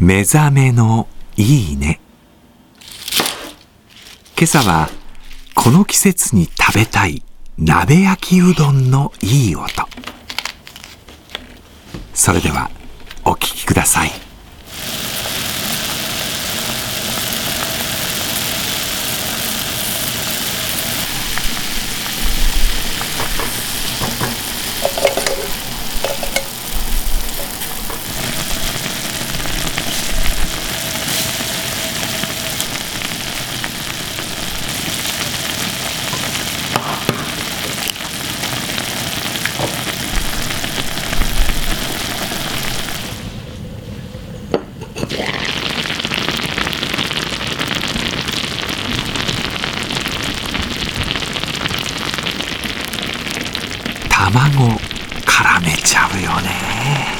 目覚めのいいね。今朝はこの季節に食べたい鍋焼きうどんのいい音。それではお聞きください。卵絡めちゃうよね。